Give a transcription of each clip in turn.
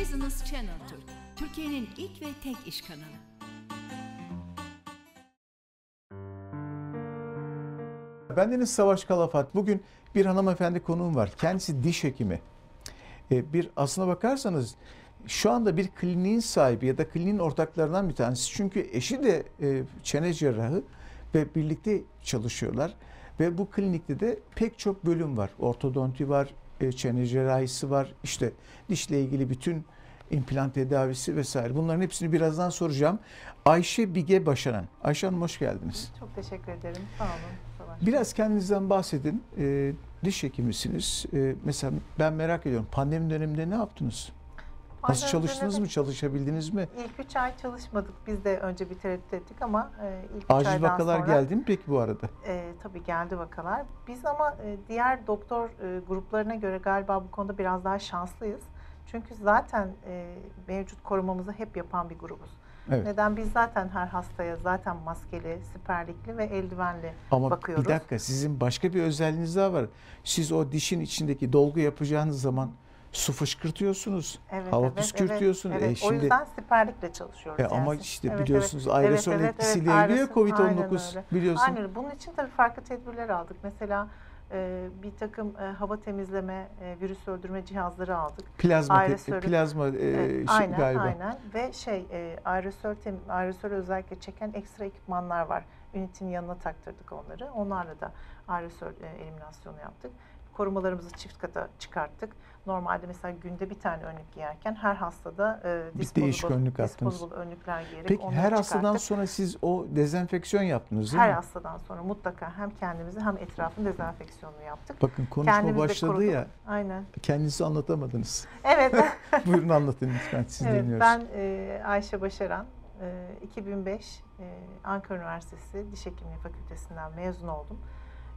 Business Channel Türk, Türkiye'nin ilk ve tek iş kanalı. Bendeniz Savaş Kalafat. Bugün bir hanımefendi konuğum var. Kendisi diş hekimi. Ee, Bir aslına bakarsanız şu anda bir kliniğin sahibi ya da kliniğin ortaklarından bir tanesi. Çünkü eşi de e, çene cerrahı ve birlikte çalışıyorlar. Ve bu klinikte de pek çok bölüm var. Ortodonti var, e, çene cerrahisi var, işte dişle ilgili bütün implant tedavisi vesaire. Bunların hepsini birazdan soracağım. Ayşe Bige Başaran. Ayşe Hanım hoş geldiniz. Çok teşekkür ederim. Sağ olun. Savaş. Biraz kendinizden bahsedin. Ee, diş hekimisiniz. Ee, mesela ben merak ediyorum. Pandemi döneminde ne yaptınız? Nasıl Pandemi çalıştınız dönemi mı? Çalışabildiniz mi? İlk 3 ay çalışmadık. Biz de önce bir tereddüt ettik ama e, ilk 3 Acil aydan vakalar sonra geldi mi peki bu arada? e, tabii geldi vakalar. Biz ama e, diğer doktor e, gruplarına göre galiba bu konuda biraz daha şanslıyız. Çünkü zaten e, mevcut korumamızı hep yapan bir grubuz. Evet. Neden? Biz zaten her hastaya zaten maskeli, siperlikli ve eldivenli Ama bakıyoruz. bir dakika sizin başka bir özelliğiniz daha var. Siz o dişin içindeki dolgu yapacağınız zaman su fışkırtıyorsunuz. Evet, hava evet, püskürtüyorsunuz. Evet, E evet. O şimdi- yüzden siperlikle çalışıyoruz. E yani. ama işte Evet, biliyorsunuz evet. aerosol Evet, evet, etkisiyle evet, aynen Covid-19 öyle. biliyorsun. Aynen. Bunun için tabii farklı tedbirler aldık. Mesela e, bir takım e, hava temizleme, e, virüs öldürme cihazları aldık. Plazma, aerosol- plazma e, şey aynen, galiba. aynen. Ve şey, e, aerosol, tem, aerosol özellikle çeken ekstra ekipmanlar var. Ünitin yanına taktırdık onları. Onlarla da aerosol e, eliminasyonu yaptık. Korumalarımızı çift kata çıkarttık. Normalde mesela günde bir tane önlük giyerken her hastada e, değişik önlük disposable önlükler giyerek Peki her hastadan çıkarttık. sonra siz o dezenfeksiyon yaptınız değil Her mi? hastadan sonra mutlaka hem kendimizi hem etrafın dezenfeksiyonunu yaptık. Bakın konuşma Kendimiz başladı koruduk. ya Aynen. kendinizi anlatamadınız. Evet. Buyurun anlatın lütfen siz evet dinliyoruz. ben e, Ayşe Başaran. E, 2005 e, Ankara Üniversitesi Diş Hekimliği Fakültesinden mezun oldum.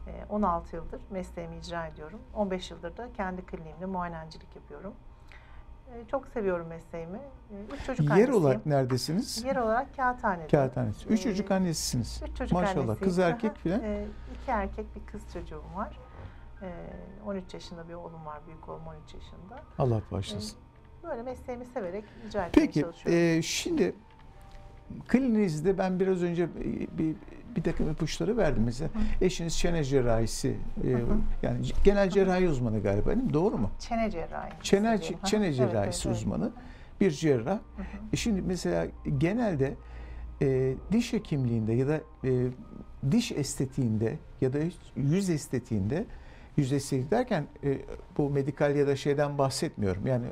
E, 16 yıldır mesleğimi icra ediyorum. 15 yıldır da kendi kliniğimde muayenencilik yapıyorum. E, çok seviyorum mesleğimi. E, üç çocuk Yer annesiyim. olarak neredesiniz? Yer olarak kağıthanede. Kağıthanesi. Üç Ee, çocuk annesisiniz. Üç çocuk Maşallah. annesiyim. Kız erkek filan. iki erkek bir kız çocuğum var. E, 13 yaşında bir oğlum var. Büyük oğlum 13 yaşında. Allah bağışlasın. Böyle mesleğimi severek icra etmeye Peki çalışıyorum. e, şimdi kliniğinizde ben biraz önce e, bir bir takım ipuçları verdim mesela. Eşiniz çene cerrahisi e, Hı hı. yani genel cerrahi uzmanı galiba değil mi? Doğru mu? Çene cerrahi. Çene, çene Evet, cerrahisi evet, evet. uzmanı bir cerrah. Hı hı. E şimdi mesela genelde e, diş hekimliğinde ya da e, diş estetiğinde ya da yüz estetiğinde yüz estetiği derken e, bu medikal ya da şeyden bahsetmiyorum. Yani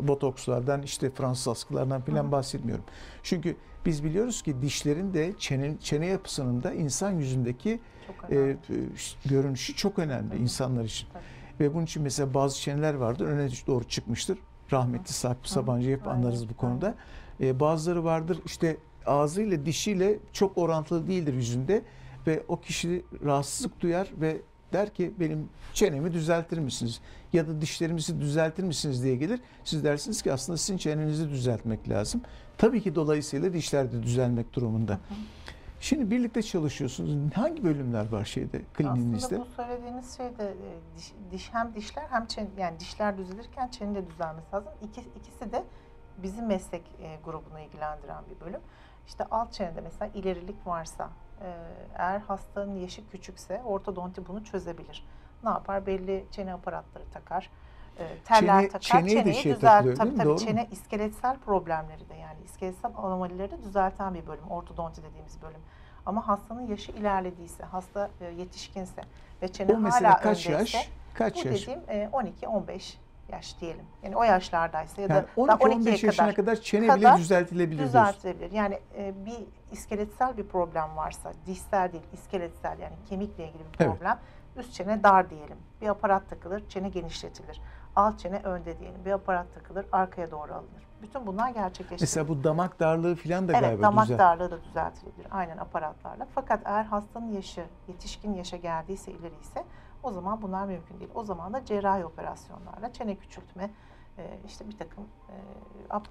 botokslardan işte Fransız askılardan Hı falan hı. bahsetmiyorum. Çünkü biz biliyoruz ki dişlerin de çene, çene yapısının da insan yüzündeki e, önemli. görünüşü çok önemli Tabii. insanlar için. Tabii. Ve bunun için mesela bazı çeneler vardır öne doğru çıkmıştır. Rahmetli Sakıp Sabancı hep anlarız bu konuda. Ee, bazıları vardır işte ağzıyla dişiyle çok orantılı değildir yüzünde ve o kişi rahatsızlık duyar ve der ki benim çenemi düzeltir misiniz? Ya da dişlerimizi düzeltir misiniz diye gelir. Siz dersiniz ki aslında sizin çenenizi düzeltmek lazım. Tabii ki dolayısıyla dişler de düzelmek durumunda. Şimdi birlikte çalışıyorsunuz. Hangi bölümler var şeyde kliniğinizde? Aslında bu söylediğiniz şey de e, diş, diş hem dişler hem çene, yani dişler düzelirken çene de düzelmesi lazım. İki, ikisi de bizim meslek e, grubunu ilgilendiren bir bölüm. İşte alt çenede mesela ilerilik varsa, eğer hastanın yaşı küçükse ortodonti bunu çözebilir. Ne yapar? Belli çene aparatları takar. e, Teller Çene- takar. çeneye de Çeneyi şey düzelt. Tabii tabii Doğru mu? çene iskeletsel problemleri de yani iskeletsel anomalileri de düzelten bir bölüm. Ortodonti dediğimiz bölüm. Ama hastanın yaşı ilerlediyse, hasta e, yetişkinse ve çene O mesela hala kaç öndeyse, yaş? Kaç bu yaş? dediğim e, 12-15 yaş diyelim. Yani o yaşlardaysa ya da Yani daha 12-15 12'ye yaşına kadar, kadar çene kadar bile düzeltilebilir diyorsun. düzeltilebilir. Yani e, bir iskeletsel bir problem varsa, dişsel değil, iskeletsel yani kemikle ilgili bir Evet. problem, üst çene dar diyelim. Bir aparat takılır, çene genişletilir. Alt çene önde diyelim. Bir aparat takılır, arkaya doğru alınır. Bütün bunlar gerçekleştirilir. Mesela bu damak darlığı falan da Evet, galiba damak düzel- darlığı da düzeltilebilir. Aynen aparatlarla. Fakat eğer hastanın yaşı yetişkin yaşa geldiyse, ileri ise o zaman bunlar mümkün değil. O zaman da cerrahi operasyonlarla çene küçültme, e, işte bir takım e,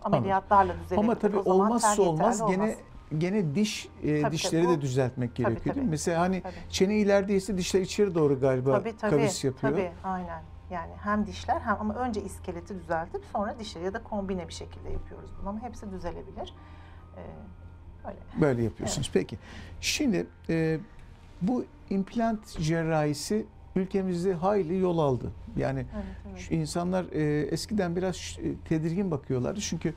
ameliyatlarla düzelebilir. Ama tabii O olmazsa olmaz gene olmaz. gene diş e, Tabii, dişleri tabii. de düzeltmek gerekiyor değil mi? tabii. Mesela hani Tabii. çene ilerideyse dişler içeri doğru galiba Tabii tabii. kavis yapıyor. Tabii aynen. Yani hem dişler hem ama önce iskeleti düzeltip sonra dişleri ya da kombine bir şekilde yapıyoruz bunu ama hepsi düzelebilir. Ee, öyle. Böyle yapıyorsunuz. Peki. Şimdi e, bu implant cerrahisi ülkemizde hayli yol aldı. Yani Evet, evet. insanlar e, eskiden biraz e, tedirgin bakıyorlardı. Çünkü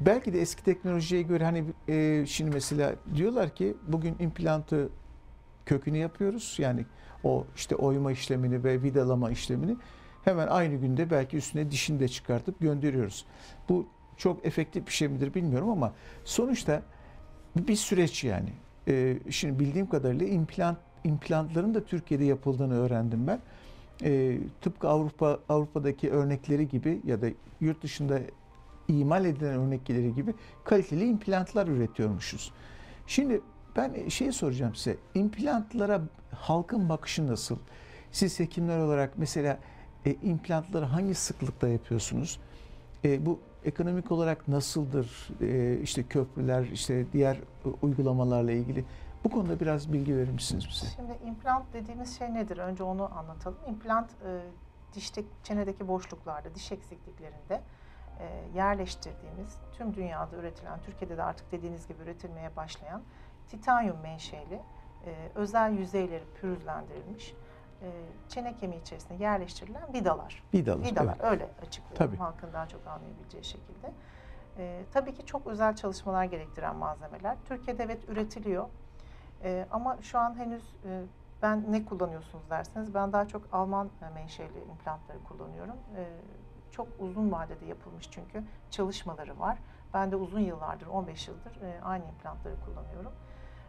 belki de eski teknolojiye göre hani e, şimdi mesela diyorlar ki bugün implantı kökünü yapıyoruz. Yani o işte oyma işlemini ve vidalama işlemini hemen aynı günde belki üstüne dişini de çıkartıp gönderiyoruz. Bu çok efektif bir şey midir bilmiyorum ama sonuçta bir süreç yani. Ee, şimdi bildiğim kadarıyla implant implantların da Türkiye'de yapıldığını öğrendim ben. Ee, tıpkı Avrupa Avrupa'daki örnekleri gibi ya da yurt dışında imal edilen örnekleri gibi kaliteli implantlar üretiyormuşuz. Şimdi ben şey soracağım size. İmplantlara halkın bakışı nasıl? Siz hekimler olarak mesela e, implantları hangi sıklıkta yapıyorsunuz? E, bu ekonomik olarak nasıldır? E, işte köprüler, işte diğer e, uygulamalarla ilgili. Bu konuda biraz bilgi verir misiniz bize? Şimdi implant dediğimiz şey nedir? Önce onu anlatalım. İmplant e, dişte, çenedeki boşluklarda, diş eksikliklerinde e, yerleştirdiğimiz, tüm dünyada üretilen, Türkiye'de de artık dediğiniz gibi üretilmeye başlayan titanyum menşeli e, özel yüzeyleri pürüzlendirilmiş e, çene kemiği içerisine yerleştirilen vidalar. Vidalar. Vidalar evet. öyle açıklıyorum Tabii. halkın daha çok anlayabileceği şekilde. Ee, tabii ki çok özel çalışmalar gerektiren malzemeler. Türkiye'de evet üretiliyor. Ee, ama şu an henüz e, ben ne kullanıyorsunuz derseniz ben daha çok Alman e, menşeli implantları kullanıyorum. Ee, çok uzun vadede yapılmış çünkü çalışmaları var. Ben de uzun yıllardır, 15 yıldır e, aynı implantları kullanıyorum.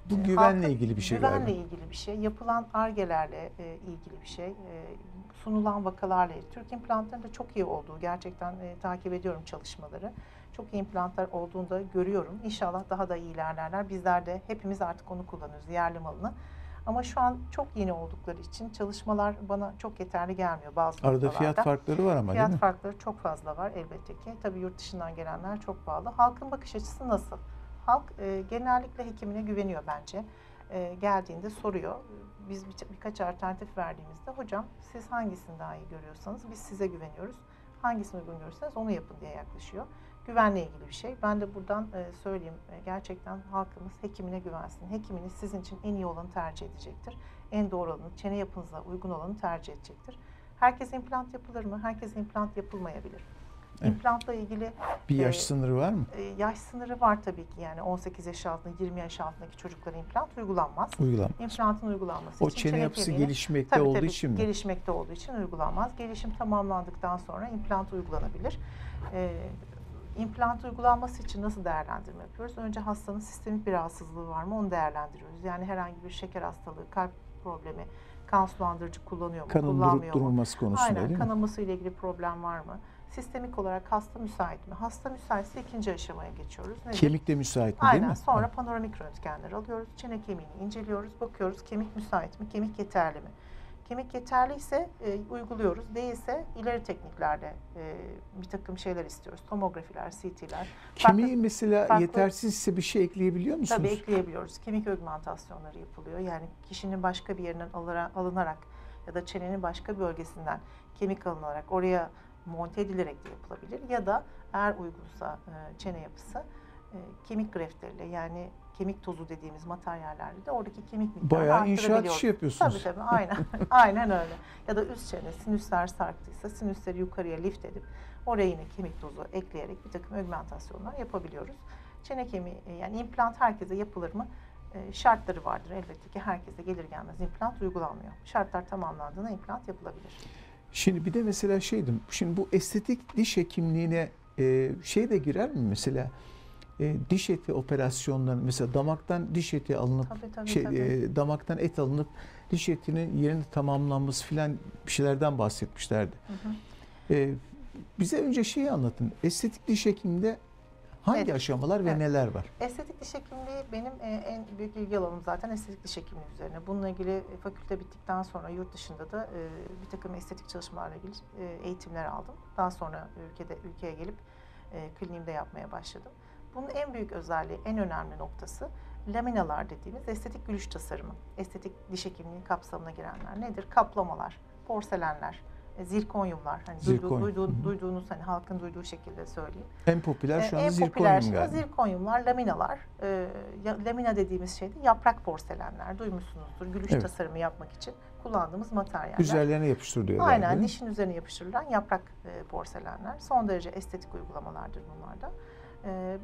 Bu E, güvenle halkın- ilgili bir şey Güvenle galiba. ilgili bir şey. Yapılan argelerle e, ilgili bir şey. E, sunulan vakalarla. Türk implantlarının da çok iyi olduğu gerçekten e, takip ediyorum çalışmaları. Çok iyi implantlar olduğunu da görüyorum. İnşallah daha da iyi ilerlerler. Bizler de hepimiz artık onu kullanıyoruz. Yerli malını. Ama şu an çok yeni oldukları için çalışmalar bana çok yeterli gelmiyor bazı Arada noktalarda. fiyat farkları var ama Fiyat değil mi? farkları çok fazla var elbette ki. Tabii yurt dışından gelenler çok pahalı. Halkın bakış açısı nasıl? Halk e, genellikle hekimine güveniyor bence. E, geldiğinde soruyor. Biz bir, birkaç alternatif verdiğimizde hocam siz hangisini daha iyi görüyorsanız biz size güveniyoruz. Hangisini uygun görürseniz onu yapın diye yaklaşıyor. Güvenle ilgili bir şey. Ben de buradan e, söyleyeyim. E, gerçekten halkımız hekimine güvensin. Hekiminiz sizin için en iyi olanı tercih edecektir. En doğru olanı, çene yapınıza uygun olanı tercih edecektir. Herkes implant yapılır mı? Herkes implant yapılmayabilir. Evet. İmplantla ilgili Bir yaş e, sınırı var mı? e, yaş sınırı var tabii ki. Yani 18 yaş altında, 20 yaş altındaki çocuklara implant uygulanmaz. Uygulanmaz. İmplantın uygulanması O için çene yapısı gelişmekte Tabii olduğu tabii, için mi? gelişmekte olduğu için uygulanmaz. Gelişim tamamlandıktan sonra implant uygulanabilir. Ee, implant uygulanması için nasıl değerlendirme yapıyoruz? Önce hastanın sistemik bir rahatsızlığı var mı onu değerlendiriyoruz. Yani herhangi bir şeker hastalığı, kalp problemi, kan sulandırıcı kullanıyor mu, Kanın durup kullanmıyor mu? durmaması konusunda Aynen, değil mi? kanaması ile ilgili problem var mı? Sistemik olarak hasta müsait mi? Hasta müsaitse ikinci aşamaya geçiyoruz. Nedir? Kemik de müsait mi değil Aynen. mi? Sonra panoramik röntgenler alıyoruz. Çene kemiğini inceliyoruz. Bakıyoruz kemik müsait mi? Kemik yeterli mi? Kemik yeterli ise e, uyguluyoruz. Değilse ileri tekniklerle e, bir takım şeyler istiyoruz. Tomografiler, CT'ler. Kemiği mesela farklı- yetersizse bir şey ekleyebiliyor musunuz? Tabii ekleyebiliyoruz. Kemik augmentasyonları yapılıyor. Yani kişinin başka bir yerinden alınarak ya da çenenin başka bölgesinden kemik alınarak oraya monte edilerek de yapılabilir. Ya da eğer uygunsa e, çene yapısı e, kemik greftleriyle yani kemik tozu dediğimiz materyallerle de oradaki kemik miktarını Bayağı inşaat işi yapıyorsunuz. Tabii tabii aynen. aynen öyle. Ya da üst çene sinüsler sarktıysa sinüsleri yukarıya lift edip oraya yine kemik tozu ekleyerek bir takım augmentasyonlar yapabiliyoruz. Çene kemiği e, yani implant herkese yapılır mı? E, şartları vardır elbette ki herkese gelir gelmez implant uygulanmıyor. Şartlar tamamlandığında implant yapılabilir. Şimdi bir de mesela şeydim. Şimdi bu estetik diş hekimliğine e, şey de girer mi mesela? E, diş eti operasyonları mesela damaktan diş eti alınıp Tabii tabii şey tabii. e, damaktan et alınıp diş etinin yerine tamamlanması filan bir şeylerden bahsetmişlerdi. Hı hı. E, bize önce şeyi anlatın. Estetik diş hekiminde hangi Evet. aşamalar ve Evet. neler var? Estetik diş hekimliği benim e, en büyük ilgi alanım zaten estetik diş hekimliği üzerine. Bununla ilgili e, fakülte bittikten sonra yurt dışında da e, bir takım estetik çalışmalarla ilgili eğitimler aldım. Daha sonra ülkede ülkeye gelip kliniğimde yapmaya başladım. Bunun en büyük özelliği, en önemli noktası laminalar dediğimiz estetik gülüş tasarımı. Estetik diş hekimliği kapsamına girenler nedir? Kaplamalar, porselenler, e, zirkonyumlar. Hani Zirkonyum. duyduğu, duyduğu- duyduğunuz hani halkın duyduğu şekilde söyleyeyim. En popüler şu Ee, anda en popüler zirkonyum şey galiba. zirkonyumlar, laminalar. Ya- lamina dediğimiz şey de yaprak porselenler. Duymuşsunuzdur. Gülüş Evet. tasarımı yapmak için kullandığımız materyaller. Üzerlerine yapıştırıyorlar. Aynen dişin üzerine yapıştırılan yaprak e, porselenler. Son derece estetik uygulamalardır bunlar da. E,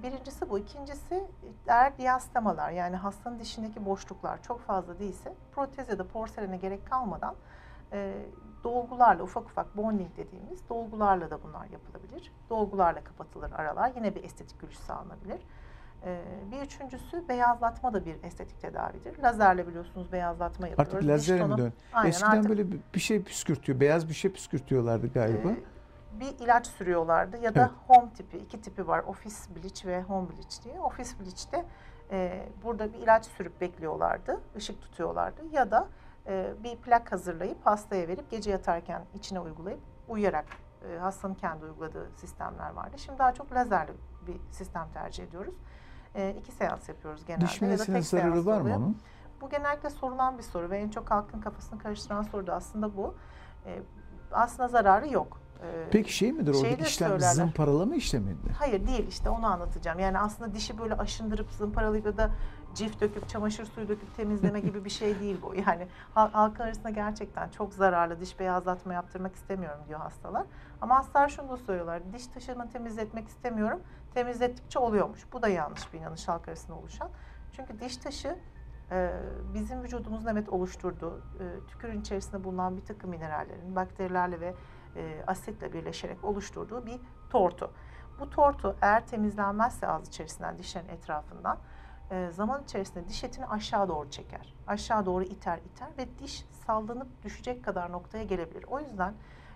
birincisi bu. İkincisi eğer diastemalar yani hastanın dişindeki boşluklar çok fazla değilse protez ya da porselene gerek kalmadan e, dolgularla ufak ufak bonding dediğimiz dolgularla da bunlar yapılabilir. Dolgularla kapatılır aralar. Yine bir estetik gülüş sağlanabilir. E, bir üçüncüsü beyazlatma da bir estetik tedavidir. Lazerle biliyorsunuz beyazlatma yapıyoruz. Artık lazere mi dön? Aynen, Eskiden artık- böyle bir- şey püskürtüyor. Beyaz bir şey püskürtüyorlardı galiba. Ee, bir ilaç sürüyorlardı ya da Evet. home tipi, iki tipi var. Office bleach ve home bleach diye. Office bleach'te e, burada bir ilaç sürüp bekliyorlardı, ışık tutuyorlardı ya da e, bir plak hazırlayıp hastaya verip gece yatarken içine uygulayıp uyuyarak e, hastanın kendi uyguladığı sistemler vardı. Şimdi daha çok lazerli bir sistem tercih ediyoruz. E, iki seans yapıyoruz genelde. Diş ya da minesinin tek zararı var mı onun? Bu genellikle sorulan bir soru ve en çok halkın kafasını karıştıran soru da aslında bu. E, aslında zararı yok. E, Peki şey midir oradaki işlem söylerler. zımparalama işlemi mi? Hayır değil işte onu anlatacağım. Yani aslında dişi böyle aşındırıp zımparalayıp ya da cif döküp çamaşır suyu döküp temizleme gibi bir şey değil bu. Yani hal- halkın arasında gerçekten çok zararlı diş beyazlatma yaptırmak istemiyorum diyor hastalar. Ama hastalar şunu da söylüyorlar. Diş taşımı temizletmek istemiyorum. Temizlettikçe oluyormuş. Bu da yanlış bir inanış halk arasında oluşan. Çünkü diş taşı e, bizim vücudumuzun evet oluşturduğu e, tükürün içerisinde bulunan bir takım minerallerin bakterilerle ve e, asitle birleşerek oluşturduğu bir tortu. Bu tortu eğer temizlenmezse ağız içerisinden dişlerin etrafından e, zaman içerisinde diş etini aşağı doğru çeker. Aşağı doğru iter iter ve diş sallanıp düşecek kadar noktaya gelebilir. O yüzden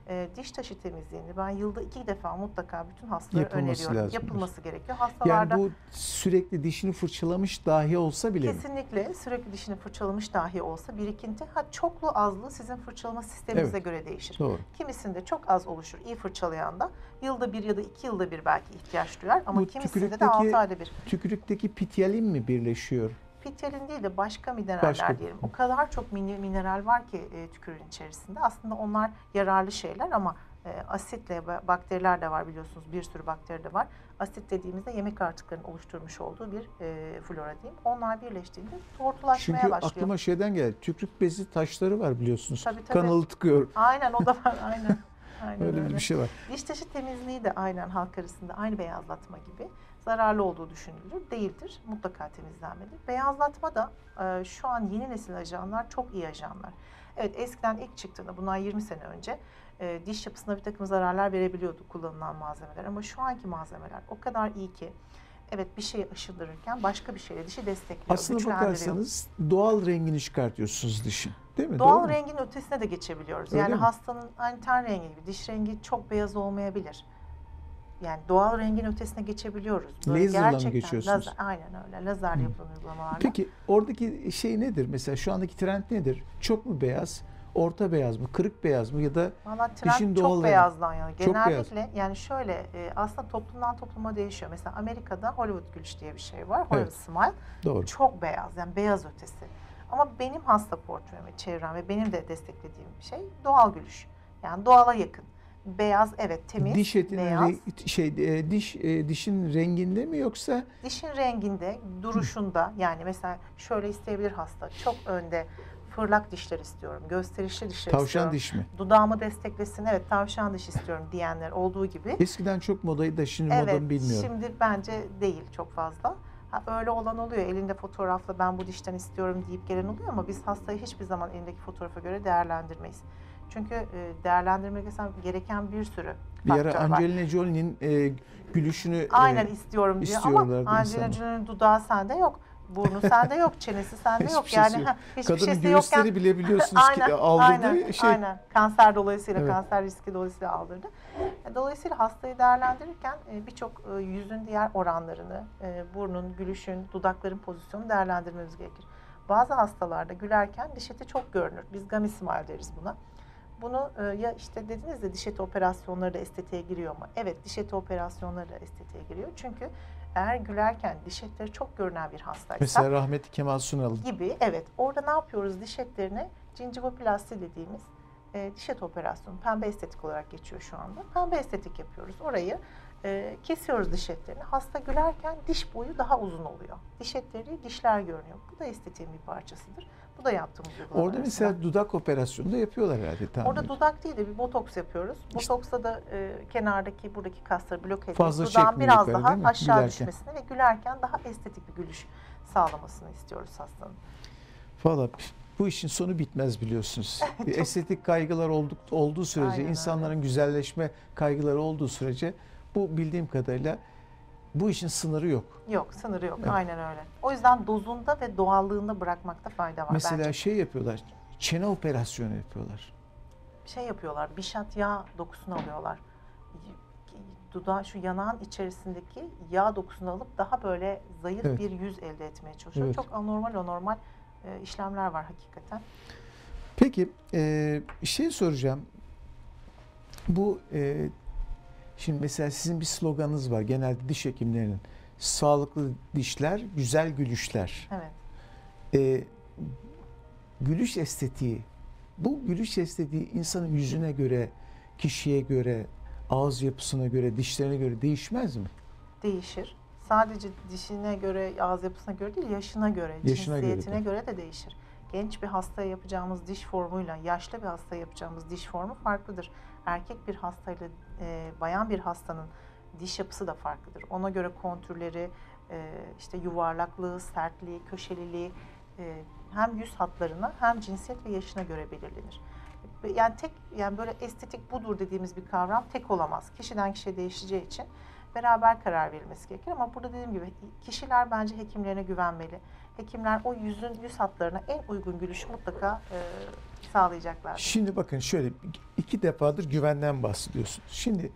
e, diş taşı temizliğini ben yılda iki defa mutlaka bütün hastalara Yapılması öneriyorum. lazım. Yapılması gerekiyor. Yani Hastalarda bu sürekli dişini fırçalamış dahi olsa bile mi? Kesinlikle sürekli dişini fırçalamış dahi olsa birikinti ha çoklu azlı sizin fırçalama sisteminize Evet. göre değişir. Doğru. Kimisinde çok az oluşur iyi fırçalayan da yılda bir ya da iki yılda bir belki ihtiyaç duyar ama Bu kimisinde de tükürükteki- altı ayda bir. Tükürükteki pityalin mi birleşiyor? Pityalin değil de başka mineraller Başka. diyelim. O kadar çok mineral var ki e, tükürüğün içerisinde. Aslında onlar yararlı şeyler ama e, asitle ba- bakteriler de var biliyorsunuz. Bir sürü bakteri de var. Asit dediğimizde yemek artıklarının oluşturmuş olduğu bir e, flora diyeyim. Onlar birleştiğinde tortulaşmaya Çünkü başlıyor. aklıma şeyden geldi. Tükürük bezi taşları var biliyorsunuz. Tabii, tabii. Kanalı tıkıyor. Aynen o da var. Aynen. Aynen Öyle öyle. bir şey var. Diş taşı temizliği de aynen halk arasında aynı beyazlatma gibi zararlı olduğu düşünülür. Değildir. Mutlaka temizlenmeli. Beyazlatma da e, şu an yeni nesil ajanlar çok iyi ajanlar. Evet eskiden ilk çıktığında bundan 20 sene önce e, diş yapısına bir takım zararlar verebiliyordu kullanılan malzemeler. Ama şu anki malzemeler o kadar iyi ki evet bir şeyi aşındırırken başka bir şeyle dişi destekliyor, Aslına bakarsanız doğal rengini çıkartıyorsunuz dişin. Değil mi? Doğru Doğal mu? rengin ötesine de geçebiliyoruz. Öyle yani mi? hastanın hani ten rengi gibi diş rengi çok beyaz olmayabilir. Yani doğal rengin ötesine geçebiliyoruz. Laser'la mı geçiyorsunuz? Lazer, aynen öyle. Lazerle yapılan uygulamalarla. Peki oradaki şey nedir? Mesela şu andaki trend nedir? Çok mu beyaz? Orta beyaz mı? Kırık beyaz mı? Ya da Valla trend dişin çok doğal rengi. beyazdan yana. Çok beyaz. Genellikle yani şöyle e, aslında toplumdan topluma değişiyor. Mesela Amerika'da Hollywood gülüş diye bir şey var. Hollywood Evet. Smile. doğru. Çok beyaz yani beyaz ötesi. Ama benim hasta portrem ve çevrem ve benim de desteklediğim şey doğal gülüş. Yani doğala yakın. Beyaz evet temiz, Diş etinin beyaz. re- şey e, diş e, dişin renginde mi yoksa Dişin renginde, duruşunda yani mesela şöyle isteyebilir hasta. Çok önde fırlak dişler istiyorum, gösterişli dişler tavşan istiyorum. diş mi? Dudağımı desteklesin, evet tavşan diş istiyorum diyenler olduğu gibi. Eskiden çok modaydı da şimdi moda Evet, mı bilmiyorum. şimdi bence değil çok fazla. Ha, öyle olan oluyor. Elinde fotoğrafla ben bu dişten istiyorum deyip gelen oluyor ama biz hastayı hiçbir zaman elindeki fotoğrafa göre değerlendirmeyiz. Çünkü e, değerlendirmek gereken bir sürü Bir faktör ara. Angelina Jolie'nin e, gülüşünü Aynen e, istiyorum diyor ama Angelina. Jolie'nin dudağı sende yok. Burnu sende yok, çenesi sende yok. Yani yok. ha, hiçbir kadının şeysi göğüsleri yokken bile biliyorsunuz ki aynen, aldırdığı aynen, şey. aynen. Kanser dolayısıyla, Evet. kanser riski dolayısıyla aldırdı. E, Dolayısıyla hastayı değerlendirirken e, birçok e, yüzün diğer oranlarını, e, burnun, gülüşün, dudakların pozisyonunu değerlendirmemiz gerekir. Bazı hastalarda gülerken diş eti çok görünür. Biz gummy smile deriz buna. Bunu e, ya işte dediniz de diş eti operasyonları da estetiğe giriyor mu? Evet diş eti operasyonları da estetiğe giriyor. Çünkü eğer gülerken diş etleri çok görünen bir hastaysa Mesela rahmetli Kemal Sunal gibi evet orada ne yapıyoruz diş etlerine gingivoplasti dediğimiz e, diş eti operasyonu. Pembe estetik olarak geçiyor şu anda. Pembe estetik yapıyoruz. Orayı e, kesiyoruz diş etlerini. Hasta gülerken diş boyu daha uzun oluyor. Diş etleri dişler görünüyor. Bu da estetiğin bir parçasıdır. Bu da yaptığımız uygulama Orada arasında. mesela dudak operasyonu da yapıyorlar herhalde. tahmin Orada dudak değil de bir botoks yapıyoruz. İşte- Botoksta da e, kenardaki buradaki kasları blok ediyoruz. Fazla Dudağın biraz yukarı, daha aşağı Gülerken. düşmesini ve gülerken daha estetik bir gülüş sağlamasını istiyoruz hastanın. Valla bu işin sonu bitmez biliyorsunuz. Bir Estetik kaygılar olduk, olduğu sürece, Aynen insanların güzelleşme kaygıları olduğu sürece bu bildiğim kadarıyla bu işin sınırı yok. Yok, sınırı yok. Evet. Aynen öyle. O yüzden dozunda ve doğallığında bırakmakta fayda var Mesela bence. şey yapıyorlar, çene operasyonu yapıyorlar. Şey yapıyorlar, bişat yağ dokusunu alıyorlar. Dudağı şu yanağın içerisindeki yağ dokusunu alıp daha böyle zayıf Evet. bir yüz elde etmeye çalışıyor. Evet. Çok anormal anormal e, işlemler var hakikaten. Peki e, şey soracağım. Bu e, şimdi mesela sizin bir sloganınız var genelde diş hekimlerinin. Sağlıklı dişler, güzel gülüşler. Evet. E, gülüş estetiği, bu gülüş estetiği insanın yüzüne göre, kişiye göre, ağız yapısına göre, dişlerine göre değişmez mi? değişir. Sadece dişine göre, ağız yapısına göre değil, yaşına göre, Yaşına göre cinsiyetine de. göre de değişir. Genç bir hastaya yapacağımız diş formuyla yaşlı bir hastaya yapacağımız diş formu farklıdır. Erkek bir hastayla e, bayan bir hastanın diş yapısı da farklıdır. Ona göre kontürleri, e, işte yuvarlaklığı, sertliği, köşeliliği e, hem yüz hatlarına hem cinsiyet ve yaşına göre belirlenir. Yani tek yani böyle estetik budur dediğimiz bir kavram tek olamaz. Kişiden kişiye değişeceği için beraber karar verilmesi gerekir. Ama burada dediğim gibi kişiler bence hekimlerine güvenmeli. Hekimler o yüzün yüz hatlarına en uygun gülüşü mutlaka e, sağlayacaklar. Şimdi bakın şöyle iki defadır güvenden bahsediyorsunuz. Şimdi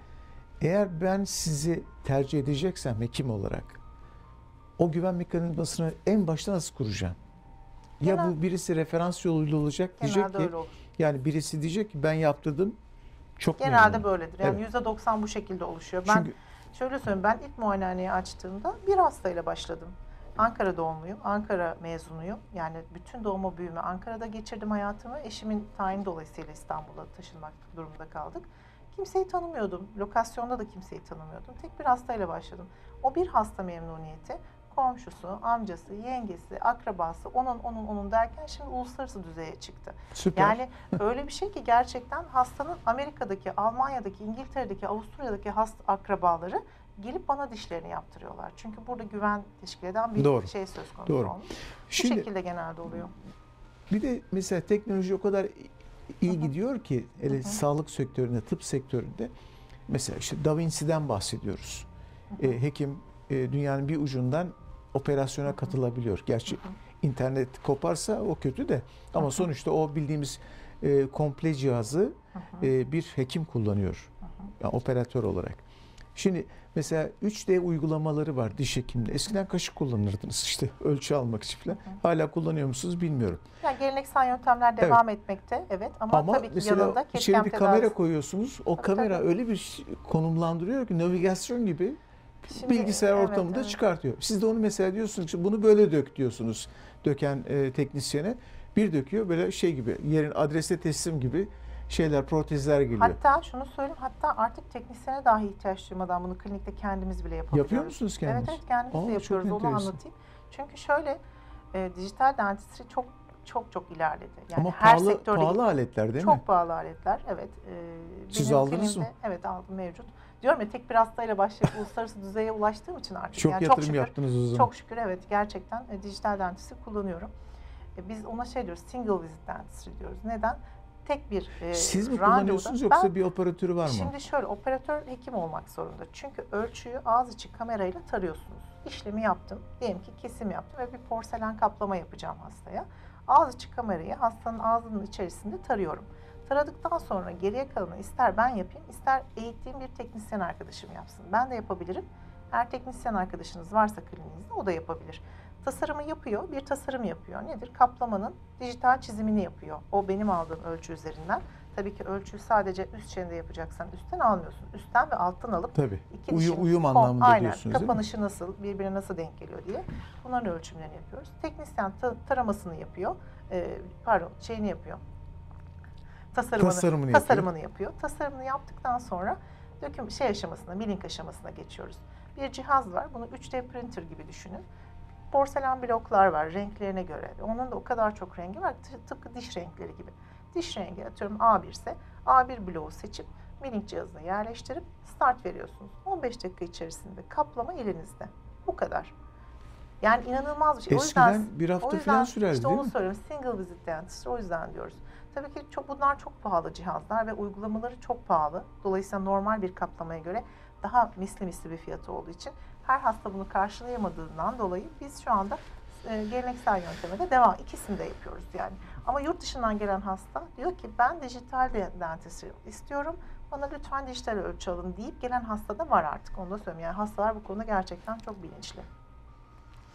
eğer ben sizi tercih edeceksem hekim olarak o güven mekanizmasını en başta nasıl kuracağım? Ya Genel- bu birisi referans yoluyla olacak diyecek ki yani birisi diyecek ki ben yaptırdım çok Genelde memnunum. böyledir. Yani Evet. yüzde 90 bu şekilde oluşuyor. Ben Çünkü Şöyle söyleyeyim ben ilk muayenehaneyi açtığımda bir hastayla başladım. Ankara doğumluyum, Ankara mezunuyum. Yani bütün doğuma büyüme Ankara'da geçirdim hayatımı. Eşimin tayini dolayısıyla İstanbul'a taşınmak durumunda kaldık. Kimseyi tanımıyordum. Lokasyonda da kimseyi tanımıyordum. Tek bir hastayla başladım. O bir hasta memnuniyeti komşusu, amcası, yengesi, akrabası, onun onun onun derken şimdi uluslararası düzeye çıktı. süper. Yani öyle bir şey ki gerçekten hastanın Amerika'daki, Almanya'daki, İngiltere'deki, Avusturya'daki hasta akrabaları gelip bana dişlerini yaptırıyorlar. Çünkü burada güven teşkil eden bir Doğru. şey söz konusu Doğru. olmuş. Bu Şimdi şekilde genelde oluyor. bir de mesela teknoloji o kadar iyi gidiyor ki hele Hı hı. sağlık sektöründe, tıp sektöründe mesela işte Da Vinci'den bahsediyoruz. E, hekim e, dünyanın bir ucundan operasyona katılabiliyor. Gerçi internet koparsa o kötü de ama sonuçta o bildiğimiz e, komple cihazı e, bir hekim kullanıyor. Yani operatör olarak. Şimdi mesela 3D uygulamaları var diş hekiminde. Eskiden kaşık kullanırdınız işte ölçü almak için falan. Hala kullanıyor musunuz bilmiyorum. Yani geleneksel yöntemler devam etmekte evet ama, Ama tabii ki mesela yanında içeri bir kamera koyuyorsunuz. O Tabii, kamera tabii. öyle bir konumlandırıyor ki navigasyon gibi Şimdi, bilgisayar evet, ortamında evet. çıkartıyor. Siz de onu mesela diyorsunuz ki bunu böyle dök diyorsunuz döken e, teknisyene. Bir döküyor böyle şey gibi yerin adrese teslim gibi şeyler protezler geliyor. Hatta şunu söyleyeyim hatta artık teknisyene dahi ihtiyaç duymadan bunu klinikte kendimiz bile yapabiliyoruz. Yapıyor musunuz kendiniz? Evet evet kendimiz Aa, de çok yapıyoruz onu anlatayım. Çünkü şöyle e, dijital dentistri çok çok çok ilerledi. Yani Ama her pahalı, sektörde pahalı aletler değil çok mi? pahalı aletler. Evet. E, Siz aldınız mı? Evet aldım mevcut. Diyorum ya tek bir hastayla başlayıp uluslararası düzeye ulaştığım için artık. Çok yani yatırım çok şükür, yaptınız o zaman. Çok şükür evet gerçekten e, dijital dentistri kullanıyorum. E, biz ona şey diyoruz single visit dentistry diyoruz. Neden? Tek bir e, Siz mi kullanıyorsunuz yoksa Ben- bir operatörü var mı? Şimdi şöyle operatör hekim olmak zorunda. Çünkü ölçüyü ağız içi kamerayla tarıyorsunuz. İşlemi yaptım. Diyelim ki kesim yaptım ve bir porselen kaplama yapacağım hastaya. Ağız içi kamerayı hastanın ağzının içerisinde tarıyorum. Taradıktan sonra geriye kalanı ister ben yapayım, ister eğittiğim bir teknisyen arkadaşım yapsın. Ben de yapabilirim. Eğer teknisyen arkadaşınız varsa kliniğinizde o da yapabilir. Tasarımı yapıyor, bir tasarım yapıyor. Nedir? Kaplamanın dijital çizimini yapıyor. O benim aldığım ölçü üzerinden. Tabii ki ölçüyü sadece üst çenede yapacaksan üstten almıyorsun. Üstten ve alttan alıp Tabii. iki Uyu- dişin uyum anlamında aynen, diyorsunuz? Kapanışı nasıl, birbirine nasıl denk geliyor diye bunların ölçümlerini yapıyoruz. Teknisyen ta- taramasını yapıyor. Ee, pardon, şeyini yapıyor. tasarımını, Tasarımını yapıyor. tasarımını yapıyor. Tasarımını yaptıktan sonra döküm şey aşamasına, milling aşamasına geçiyoruz. Bir cihaz var. Bunu 3D printer gibi düşünün. Porselen bloklar var renklerine göre. Onun da o kadar çok rengi var. Tıpkı diş renkleri gibi. Diş rengi atıyorum A1 ise A1 bloğu seçip milling cihazına yerleştirip start veriyorsunuz. 15 dakika içerisinde kaplama elinizde. Bu kadar. Yani inanılmaz bir şey. Eskiden bir hafta o yüzden falan sürerdi işte değil onu mi? söylüyorum. Single visit dentist. O yüzden diyoruz. Tabii ki çok, bunlar çok pahalı cihazlar ve uygulamaları çok pahalı. Dolayısıyla normal bir kaplamaya göre daha misli misli bir fiyatı olduğu için her hasta bunu karşılayamadığından dolayı biz şu anda e, geleneksel yönteme de devam. İkisini de yapıyoruz yani. Ama yurt dışından gelen hasta diyor ki ben dijital de- dentistry istiyorum. Bana lütfen dijital ölçü alın deyip gelen hasta da var artık. Onu da söyleyeyim. Yani hastalar bu konuda gerçekten çok bilinçli.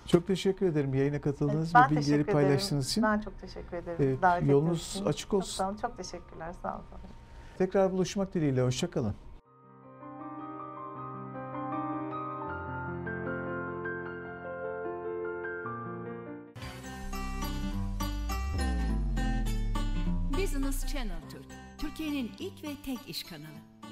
Çok teşekkür ederim yayına katıldığınız Ben ve bilgileri teşekkür ederim. paylaştığınız için. Ben çok teşekkür ederim. Evet, davet yolunuz için. açık Çok olsun. sağ olun. Çok teşekkürler. Sağ olun. Tekrar buluşmak dileğiyle. Hoşçakalın. Türkiye'nin ilk ve tek iş kanalı.